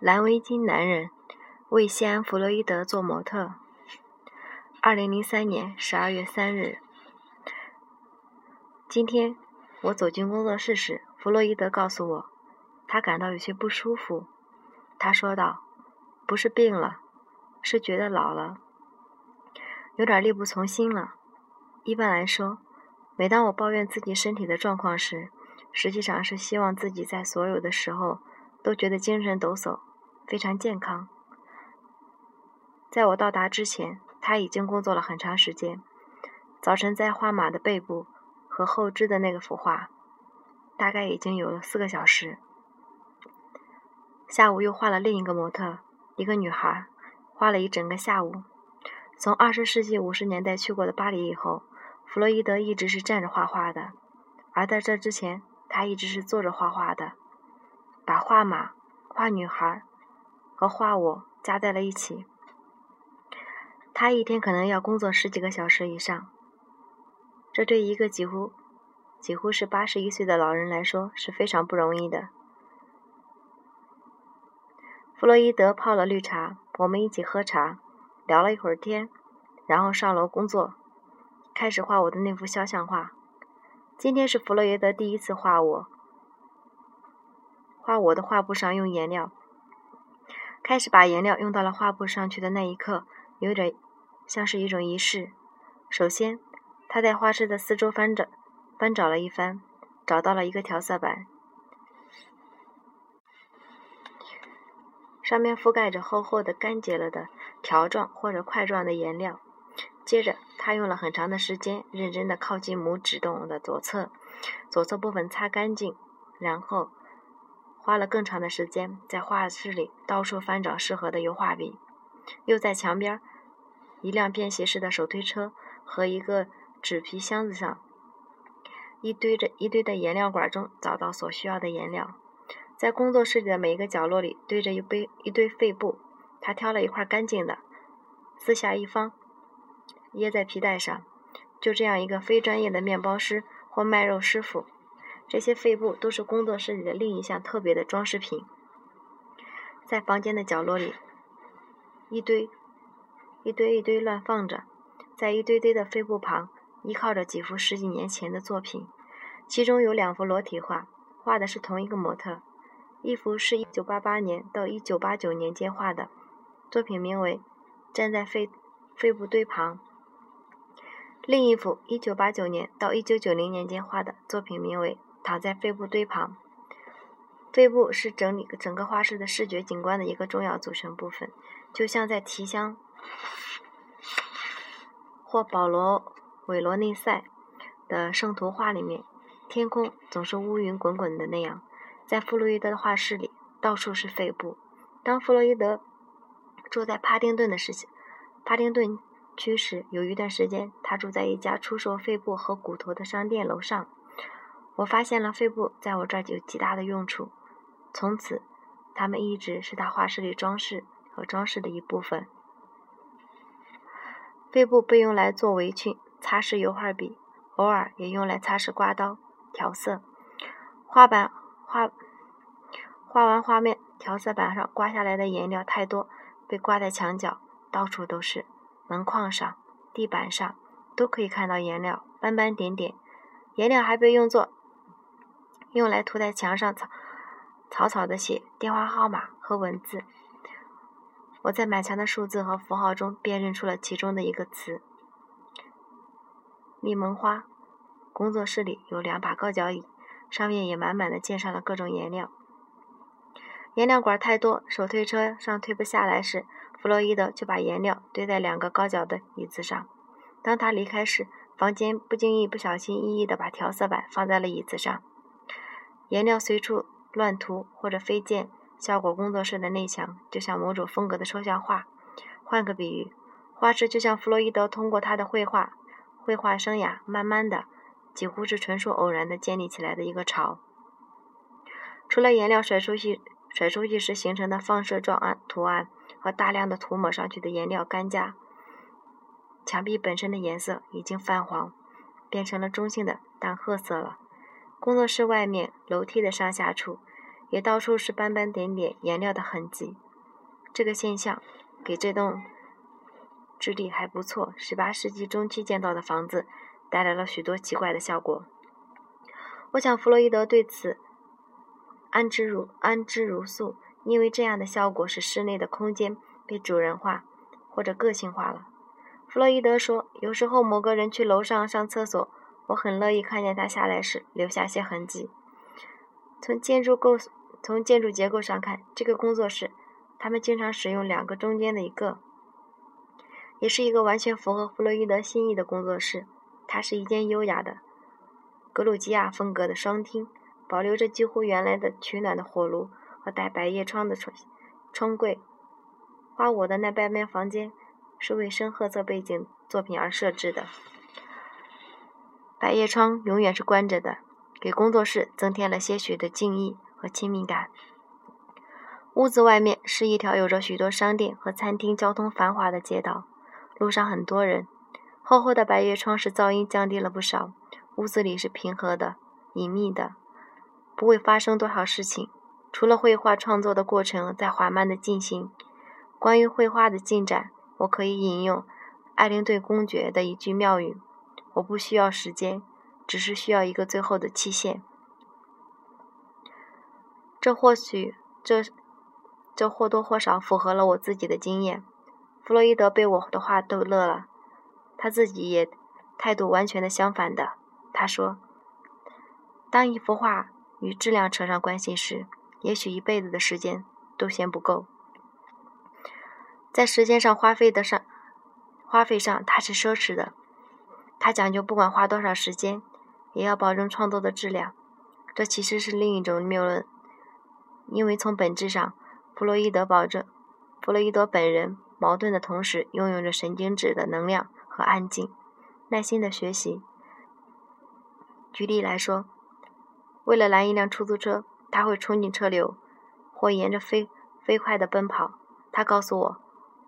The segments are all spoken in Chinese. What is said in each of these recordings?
蓝围巾男人为西安弗洛伊德做模特。二零零三年十二月三日，今天我走进工作室时，弗洛伊德告诉我，他感到有些不舒服。他说道：“不是病了，是觉得老了，有点力不从心了。一般来说，每当我抱怨自己身体的状况时，实际上是希望自己在所有的时候都觉得精神抖擞。”非常健康。在我到达之前，他已经工作了很长时间。早晨在画马的背部和后肢的那个幅画，大概已经有了四个小时。下午又画了另一个模特，一个女孩，画了一整个下午。从二十世纪五十年代去过的巴黎以后，弗洛伊德一直是站着画画的，而在这之前，他一直是坐着画画的，把画马、画女孩。和画我加在了一起，他一天可能要工作十几个小时以上，这对一个几乎几乎是八十一岁的老人来说是非常不容易的。弗洛伊德泡了绿茶，我们一起喝茶，聊了一会儿天，然后上楼工作，开始画我的那幅肖像画。今天是弗洛伊德第一次画我，画我的画布上用颜料。开始把颜料用到了画布上去的那一刻，有点像是一种仪式。首先，他在画室的四周翻找、翻找了一番，找到了一个调色板，上面覆盖着厚厚的干结了的条状或者块状的颜料。接着，他用了很长的时间，认真的靠近拇指洞的左侧，左侧部分擦干净，然后。花了更长的时间在画室里到处翻找适合的油画笔，又在墙边一辆便携式的手推车和一个纸皮箱子上一堆着一堆的颜料管中找到所需要的颜料。在工作室里的每一个角落里堆着一堆一堆废布，他挑了一块干净的，四下一方，掖在皮带上。就这样，一个非专业的面包师或卖肉师傅。这些废布都是工作室里的另一项特别的装饰品，在房间的角落里，一堆一堆一堆乱放着，在一堆堆的废布旁，依靠着几幅十几年前的作品，其中有两幅裸体画，画的是同一个模特，一幅是一九八八年到一九八九年间画的，作品名为《站在废废布堆旁》，另一幅一九八九年到一九九零年间画的作品名为。躺在废布堆旁，废布是整理整个画室的视觉景观的一个重要组成部分，就像在提香或保罗·韦罗内塞的圣徒画里面，天空总是乌云滚滚的那样。在弗洛伊德的画室里，到处是废布。当弗洛伊德住在帕丁顿的时帕丁顿区时，有一段时间，他住在一家出售废布和骨头的商店楼上。我发现了废布在我这儿有极大的用处，从此，它们一直是他画室里装饰和装饰的一部分。废布被用来做围裙、擦拭油画笔，偶尔也用来擦拭刮刀、调色。画板画画完画面，调色板上刮下来的颜料太多，被刮在墙角，到处都是，门框上、地板上都可以看到颜料斑斑点点。颜料还被用作。用来涂在墙上，草草草的写电话号码和文字。我在满墙的数字和符号中辨认出了其中的一个词——柠檬花。工作室里有两把高脚椅，上面也满满的溅上了各种颜料。颜料管太多，手推车上推不下来时，弗洛伊德就把颜料堆在两个高脚的椅子上。当他离开时，房间不经意、不小心翼翼地把调色板放在了椅子上。颜料随处乱涂或者飞溅，效果工作室的内墙就像某种风格的抽象画。换个比喻，画室就像弗洛伊德通过他的绘画绘画生涯，慢慢的，几乎是纯属偶然的建立起来的一个巢。除了颜料甩出去甩出去时形成的放射状案图案和大量的涂抹上去的颜料干架，墙壁本身的颜色已经泛黄，变成了中性的淡褐色了。工作室外面楼梯的上下处，也到处是斑斑点点颜料的痕迹。这个现象给这栋质地还不错、十八世纪中期建造的房子带来了许多奇怪的效果。我想弗洛伊德对此安之如安之如素，因为这样的效果使室内的空间被主人化或者个性化了。弗洛伊德说：“有时候某个人去楼上上厕所，我很乐意看见他下来时留下些痕迹。从建筑构从建筑结构上看，这个工作室，他们经常使用两个中间的一个，也是一个完全符合弗洛伊德心意的工作室。它是一间优雅的。”格鲁吉亚风格的双厅，保留着几乎原来的取暖的火炉和带百叶窗的窗窗柜。花我的那半边房间是为深褐色背景作品而设置的，百叶窗永远是关着的，给工作室增添了些许的静谧和亲密感。屋子外面是一条有着许多商店和餐厅、交通繁华的街道，路上很多人。厚厚的百叶窗使噪音降低了不少。屋子里是平和的、隐秘的，不会发生多少事情。除了绘画创作的过程在缓慢的进行。关于绘画的进展，我可以引用艾灵顿公爵的一句妙语：“我不需要时间，只是需要一个最后的期限。”这或许这这或多或少符合了我自己的经验。弗洛伊德被我的话逗乐了，他自己也态度完全的相反的。他说：“当一幅画与质量扯上关系时，也许一辈子的时间都嫌不够。在时间上花费的上花费上，他是奢侈的。他讲究不管花多少时间，也要保证创作的质量。这其实是另一种谬论，因为从本质上，弗洛伊德保证，弗洛伊德本人矛盾的同时，拥有着神经质的能量和安静、耐心的学习。”举例来说，为了拦一辆出租车，他会冲进车流，或沿着飞飞快地奔跑。他告诉我，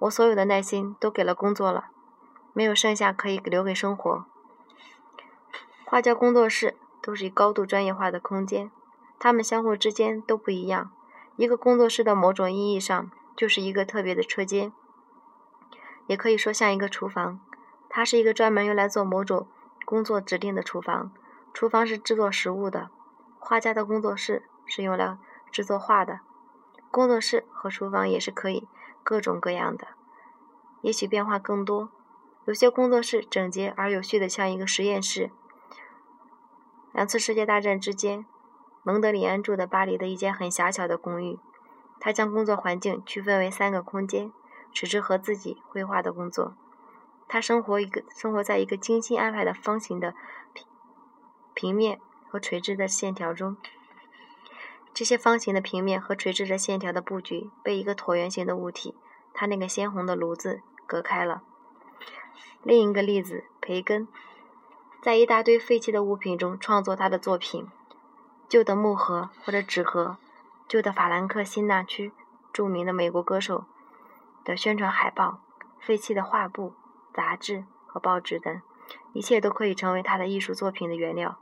我所有的耐心都给了工作了，没有剩下可以留给生活。画家工作室都是高度专业化的空间，它们相互之间都不一样。一个工作室的某种意义上就是一个特别的车间，也可以说像一个厨房。它是一个专门用来做某种工作指定的厨房。厨房是制作食物的，画家的工作室是用来制作画的。工作室和厨房也是可以各种各样的，也许变化更多。有些工作室整洁而有序的，像一个实验室。两次世界大战之间，蒙德里安住的巴黎的一间很狭小的公寓，他将工作环境区分为三个空间，只适合自己绘画的工作。他生活一个生活在一个精心安排的方形的。平面和垂直的线条中，这些方形的平面和垂直的线条的布局被一个椭圆形的物体——它那个鲜红的炉子——隔开了。另一个例子，培根在一大堆废弃的物品中创作他的作品：旧的木盒或者纸盒，旧的法兰克辛纳区著名的美国歌手的宣传海报，废弃的画布、杂志和报纸等，一切都可以成为他的艺术作品的原料。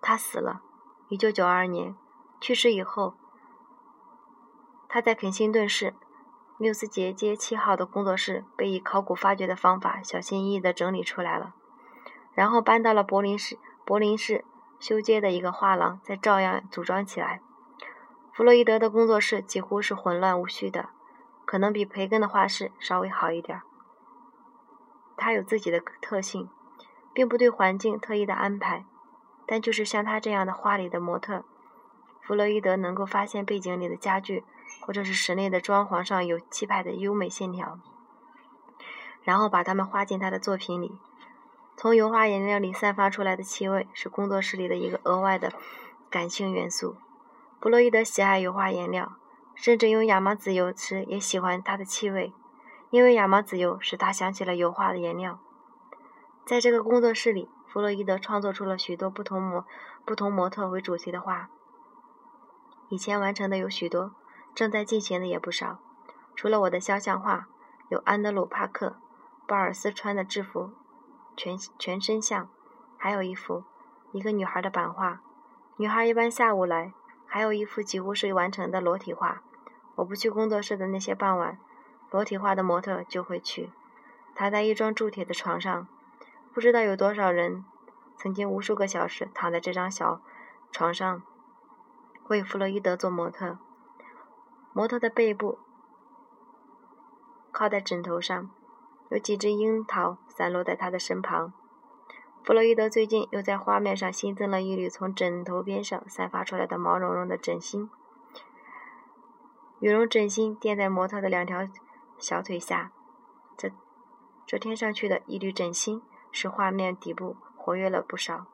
他死了，一九九二年去世以后，他在肯辛顿市缪斯杰街七号的工作室被以考古发掘的方法小心翼翼地整理出来了，然后搬到了柏林市柏林市修街的一个画廊，再照样组装起来。弗洛伊德的工作室几乎是混乱无序的，可能比培根的画室稍微好一点。他有自己的特性，并不对环境特意的安排。但就是像他这样的画里的模特，弗洛伊德能够发现背景里的家具，或者是室内的装潢上有气派的优美线条，然后把它们画进他的作品里。从油画颜料里散发出来的气味是工作室里的一个额外的感性元素。弗洛伊德喜爱油画颜料，甚至用亚麻籽油时也喜欢它的气味，因为亚麻籽油使他想起了油画的颜料。在这个工作室里。弗洛伊德创作出了许多不同模、不同模特为主题的画。以前完成的有许多，正在进行的也不少。除了我的肖像画，有安德鲁·帕克、鲍尔斯穿的制服，全全身像，还有一幅一个女孩的版画。女孩一般下午来，还。有一幅几乎是完成的裸体画。我不去工作室的那些傍晚，裸体画的模特就会去。躺在一张铸铁的床上，不知道有多少人曾经无数个小时躺在这张小床上为弗洛伊德做模特。模特的背部靠在枕头上，有几只樱桃散落在他的身旁。弗洛伊德最近又在画面上新增了一缕从枕头边上散发出来的毛茸茸的枕芯。羽绒枕芯垫在模特的两条小腿下，这这贴上去的一缕枕芯使画面底部活跃了不少。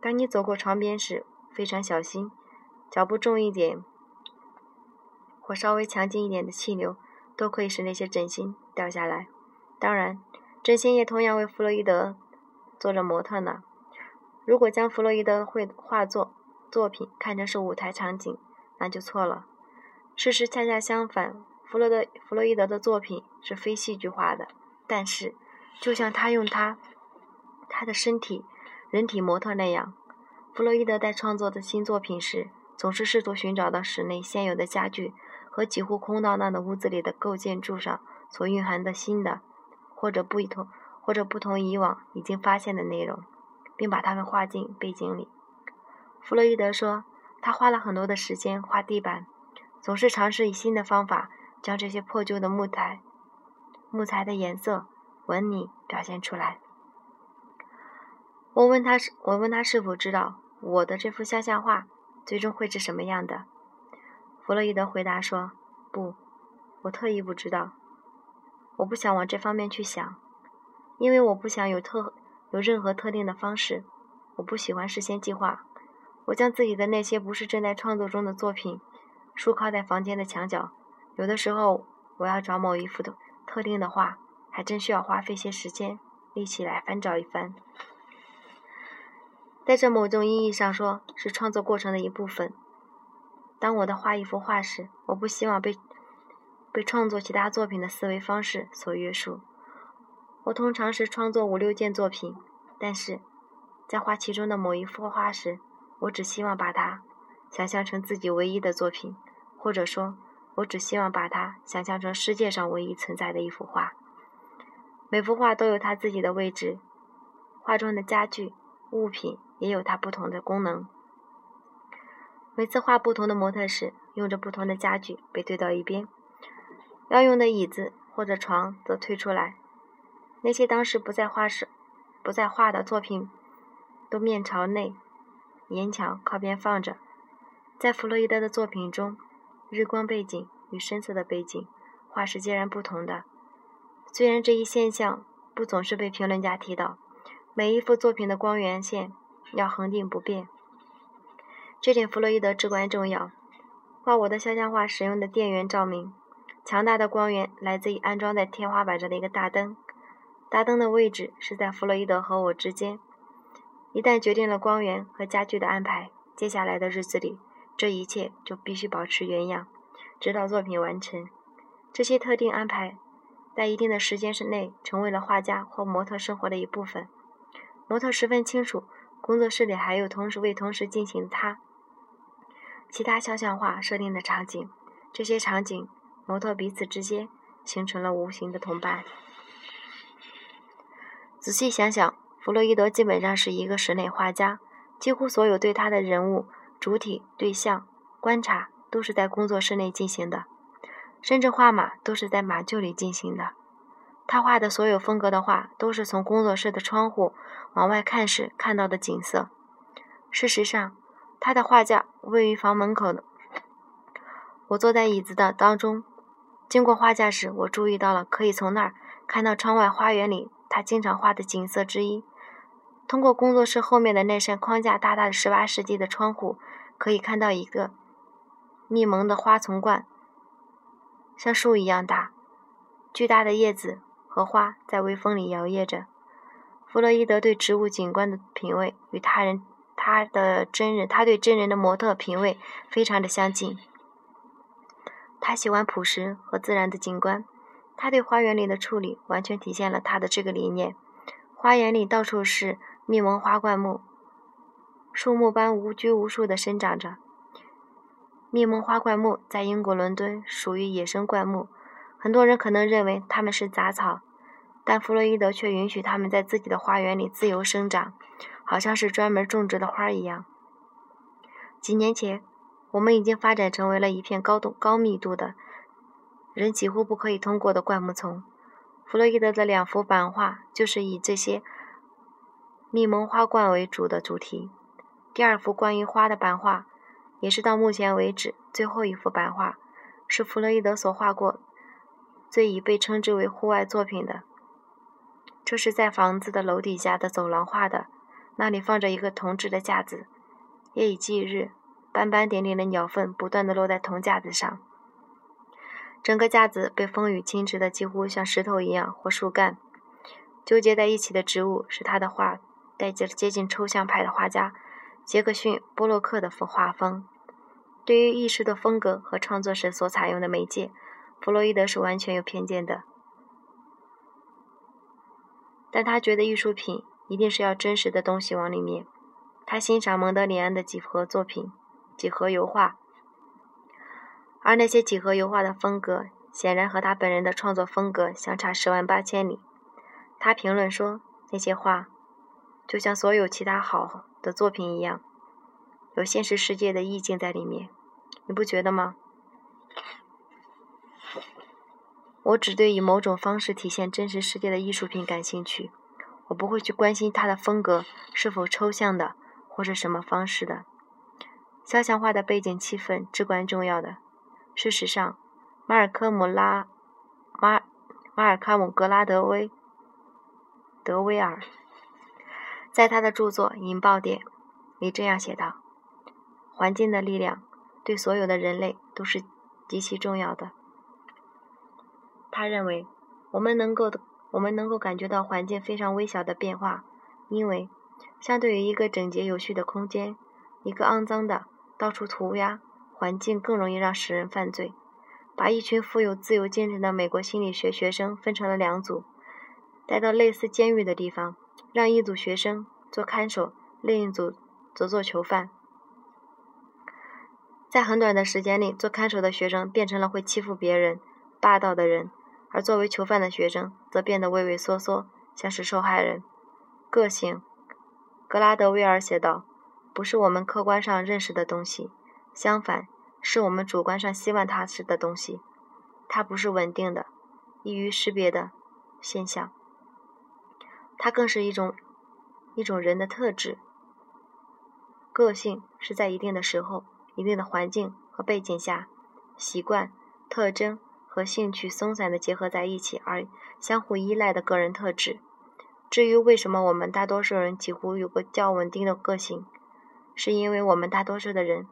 当你走过床边时，非常小心，脚步重一点。或稍微强劲一点的气流，都可以使那些枕芯掉下来。当然，枕芯也同样为弗洛伊德做着模特呢。如果将弗洛伊德绘画作作品看成是舞台场景，那就错了。事实恰恰相反，弗洛的弗洛伊德的作品是非戏剧化的。但是，就像他用他他的身体人体模特那样，弗洛伊德在创作的新作品时，总是试图寻找到室内现有的家具。和几乎空荡荡的屋子里的构建柱上所蕴含的新的，或者不同，或者不同以往已经发现的内容，并把它们画进背景里。弗洛伊德说，他花了很多的时间画地板，总是尝试以新的方法将这些破旧的木材、木材的颜色、纹理表现出来。我问他是，我问他是否知道我的这幅肖像画最终会是什么样的。弗洛伊德回答说：“不，我特意不知道。我不想往这方面去想，因为我不想有特有任何特定的方式。我不喜欢事先计划。我将自己的那些不是正在创作中的作品竖靠在房间的墙角。有的时候，我要找某一幅的特定的画，还真需要花费些时间力气来翻找一番。在这某种意义上说，是创作过程的一部分。”当我的画一幅画时，我不希望被被创作其他作品的思维方式所约束。我通常是创作五六件作品，但是在画其中的某一幅画时，我只希望把它想象成自己唯一的作品，或者说，我只希望把它想象成世界上唯一存在的一幅画。每幅画都有它自己的位置，画中的家具物品也有它不同的功能。每次画不同的模特时，用着不同的家具被推到一边，要用的椅子或者床则推出来。那些当时不在画室、不在画的作品，都面朝内，沿墙靠边放着。在弗洛伊德的作品中，日光背景与深色的背景画是截然不同的。虽然这一现象不总是被评论家提到，每一幅作品的光源线要恒定不变。这点弗洛伊德至关重要。画我的肖像画使用的电源照明，强大的光源来自于安装在天花板上的一个大灯。大灯的位置是在弗洛伊德和我之间。一旦决定了光源和家具的安排，接下来的日子里，这一切就必须保持原样，直到作品完成。这些特定安排在一定的时间之内成为了画家或模特生活的一部分。模特十分清楚，工作室里还有同时为同时进行他。其他肖像画设定的场景，这些场景模特彼此之间形成了无形的同伴。仔细想想，弗洛伊德基本上是一个室内画家，几乎所有对他的人物、主体、对象观察都是在工作室内进行的，甚至画马都是在马厩里进行的。他画的所有风格的画都是从工作室的窗户往外看时看到的景色。事实上，他的画架位于房门口的。我坐在椅子的当中，经过画架时，我注意到了可以从那儿看到窗外花园里他经常画的景色之一。通过工作室后面的那扇框架大大的十八世纪的窗户，可以看到一个密蒙的花丛罐，像树一样大，巨大的叶子和花在微风里摇曳着。弗洛伊德对植物景观的品味与他人。他的真人，他对真人的模特品味非常的相近。他喜欢朴实和自然的景观，他对花园里的处理完全体现了他的这个理念。花园里到处是密蒙花灌木，树木般无拘无束地生长着。密蒙花灌木在英国伦敦属于野生灌木，很多人可能认为它们是杂草，但弗洛伊德却允许它们在自己的花园里自由生长，好像是专门种植的花一样。几年前，我们已经发展成为了一片高度、高密度的人几乎不可以通过的灌木丛。弗洛伊德的两幅版画就是以这些密蒙花冠为主的主题。第二幅关于花的版画，也是到目前为止最后一幅版画，是弗洛伊德所画过最已被称之为户外作品的。这是在房子的楼底下的走廊画的，那里放着一个铜制的架子。夜以继日，斑斑点点的鸟粪不断地落在铜架子上，整个架子被风雨侵蚀的几乎像石头一样或树干。纠结在一起的植物是他的画，带着接近抽象派的画家杰克逊·波洛克的画风。对于艺术的风格和创作时所采用的媒介，弗洛伊德是完全有偏见的。但他觉得艺术品一定是要真实的东西往里面。他欣赏蒙德里安的几何作品、几何油画，而那些几何油画的风格显然和他本人的创作风格相差十万八千里。他评论说：“那些画就像所有其他好的作品一样，有现实世界的意境在里面，你不觉得吗？”我只对以某种方式体现真实世界的艺术品感兴趣，我不会去关心他的风格是否抽象的。或是什么方式的肖像画的背景气氛至关重要的。事实上，马尔科姆拉马马尔卡姆格拉德威德威尔在他的著作《引爆点》里这样写道：“环境的力量对所有的人类都是极其重要的。”他认为，我们能够我们能够感觉到环境非常微小的变化，因为。相对于一个整洁有序的空间，一个肮脏的、到处涂鸦环境更容易让使人犯罪。把一群富有自由精神的美国心理学学生分成了两组，带到类似监狱的地方，让一组学生做看守，另一组则做囚犯。在很短的时间里，做看守的学生变成了会欺负别人、霸道的人，而作为囚犯的学生则变得畏畏缩缩，像是受害人。个性。格拉德威尔写道：“不是我们客观上认识的东西，相反，是我们主观上希望它是的东西。它不是稳定的、易于识别的现象，它更是一种一种人的特质。个性是在一定的时候、一定的环境和背景下，习惯、特征和兴趣松散的结合在一起而相互依赖的个人特质。”至于为什么我们大多数人几乎有个较稳定的个性，是因为我们大多数的人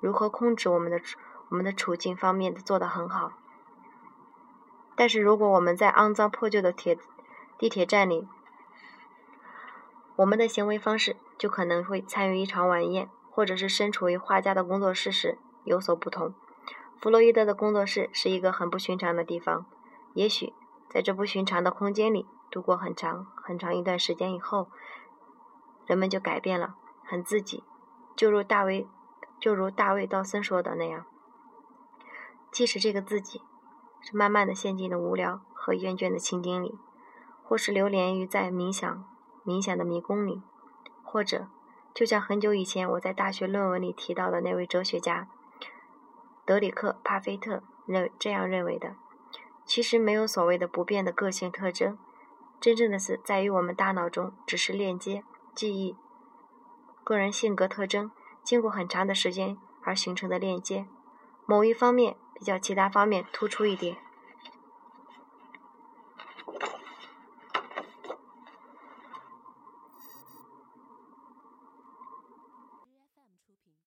如何控制我们的我们的处境方面做得很好。但是如果我们在肮脏破旧的铁地铁站里，我们的行为方式就可能会参与一场晚宴，或者是身处于画家的工作室时有所不同。弗洛伊德的工作室是一个很不寻常的地方，也许在这不寻常的空间里。度过很长很长一段时间以后，人们就改变了，很自己，就如大卫，就如大卫道森说的那样。即使这个自己是慢慢的陷进了无聊和厌倦的情景里，或是流连于在冥想冥想的迷宫里，或者就像很久以前我在大学论文里提到的那位哲学家德里克·帕菲特认这样认为的，其实没有所谓的不变的个性特征。真正的是在于我们大脑中只是链接、记忆、个人性格特征，经过很长的时间而形成的链接，某一方面比较其他方面突出一点。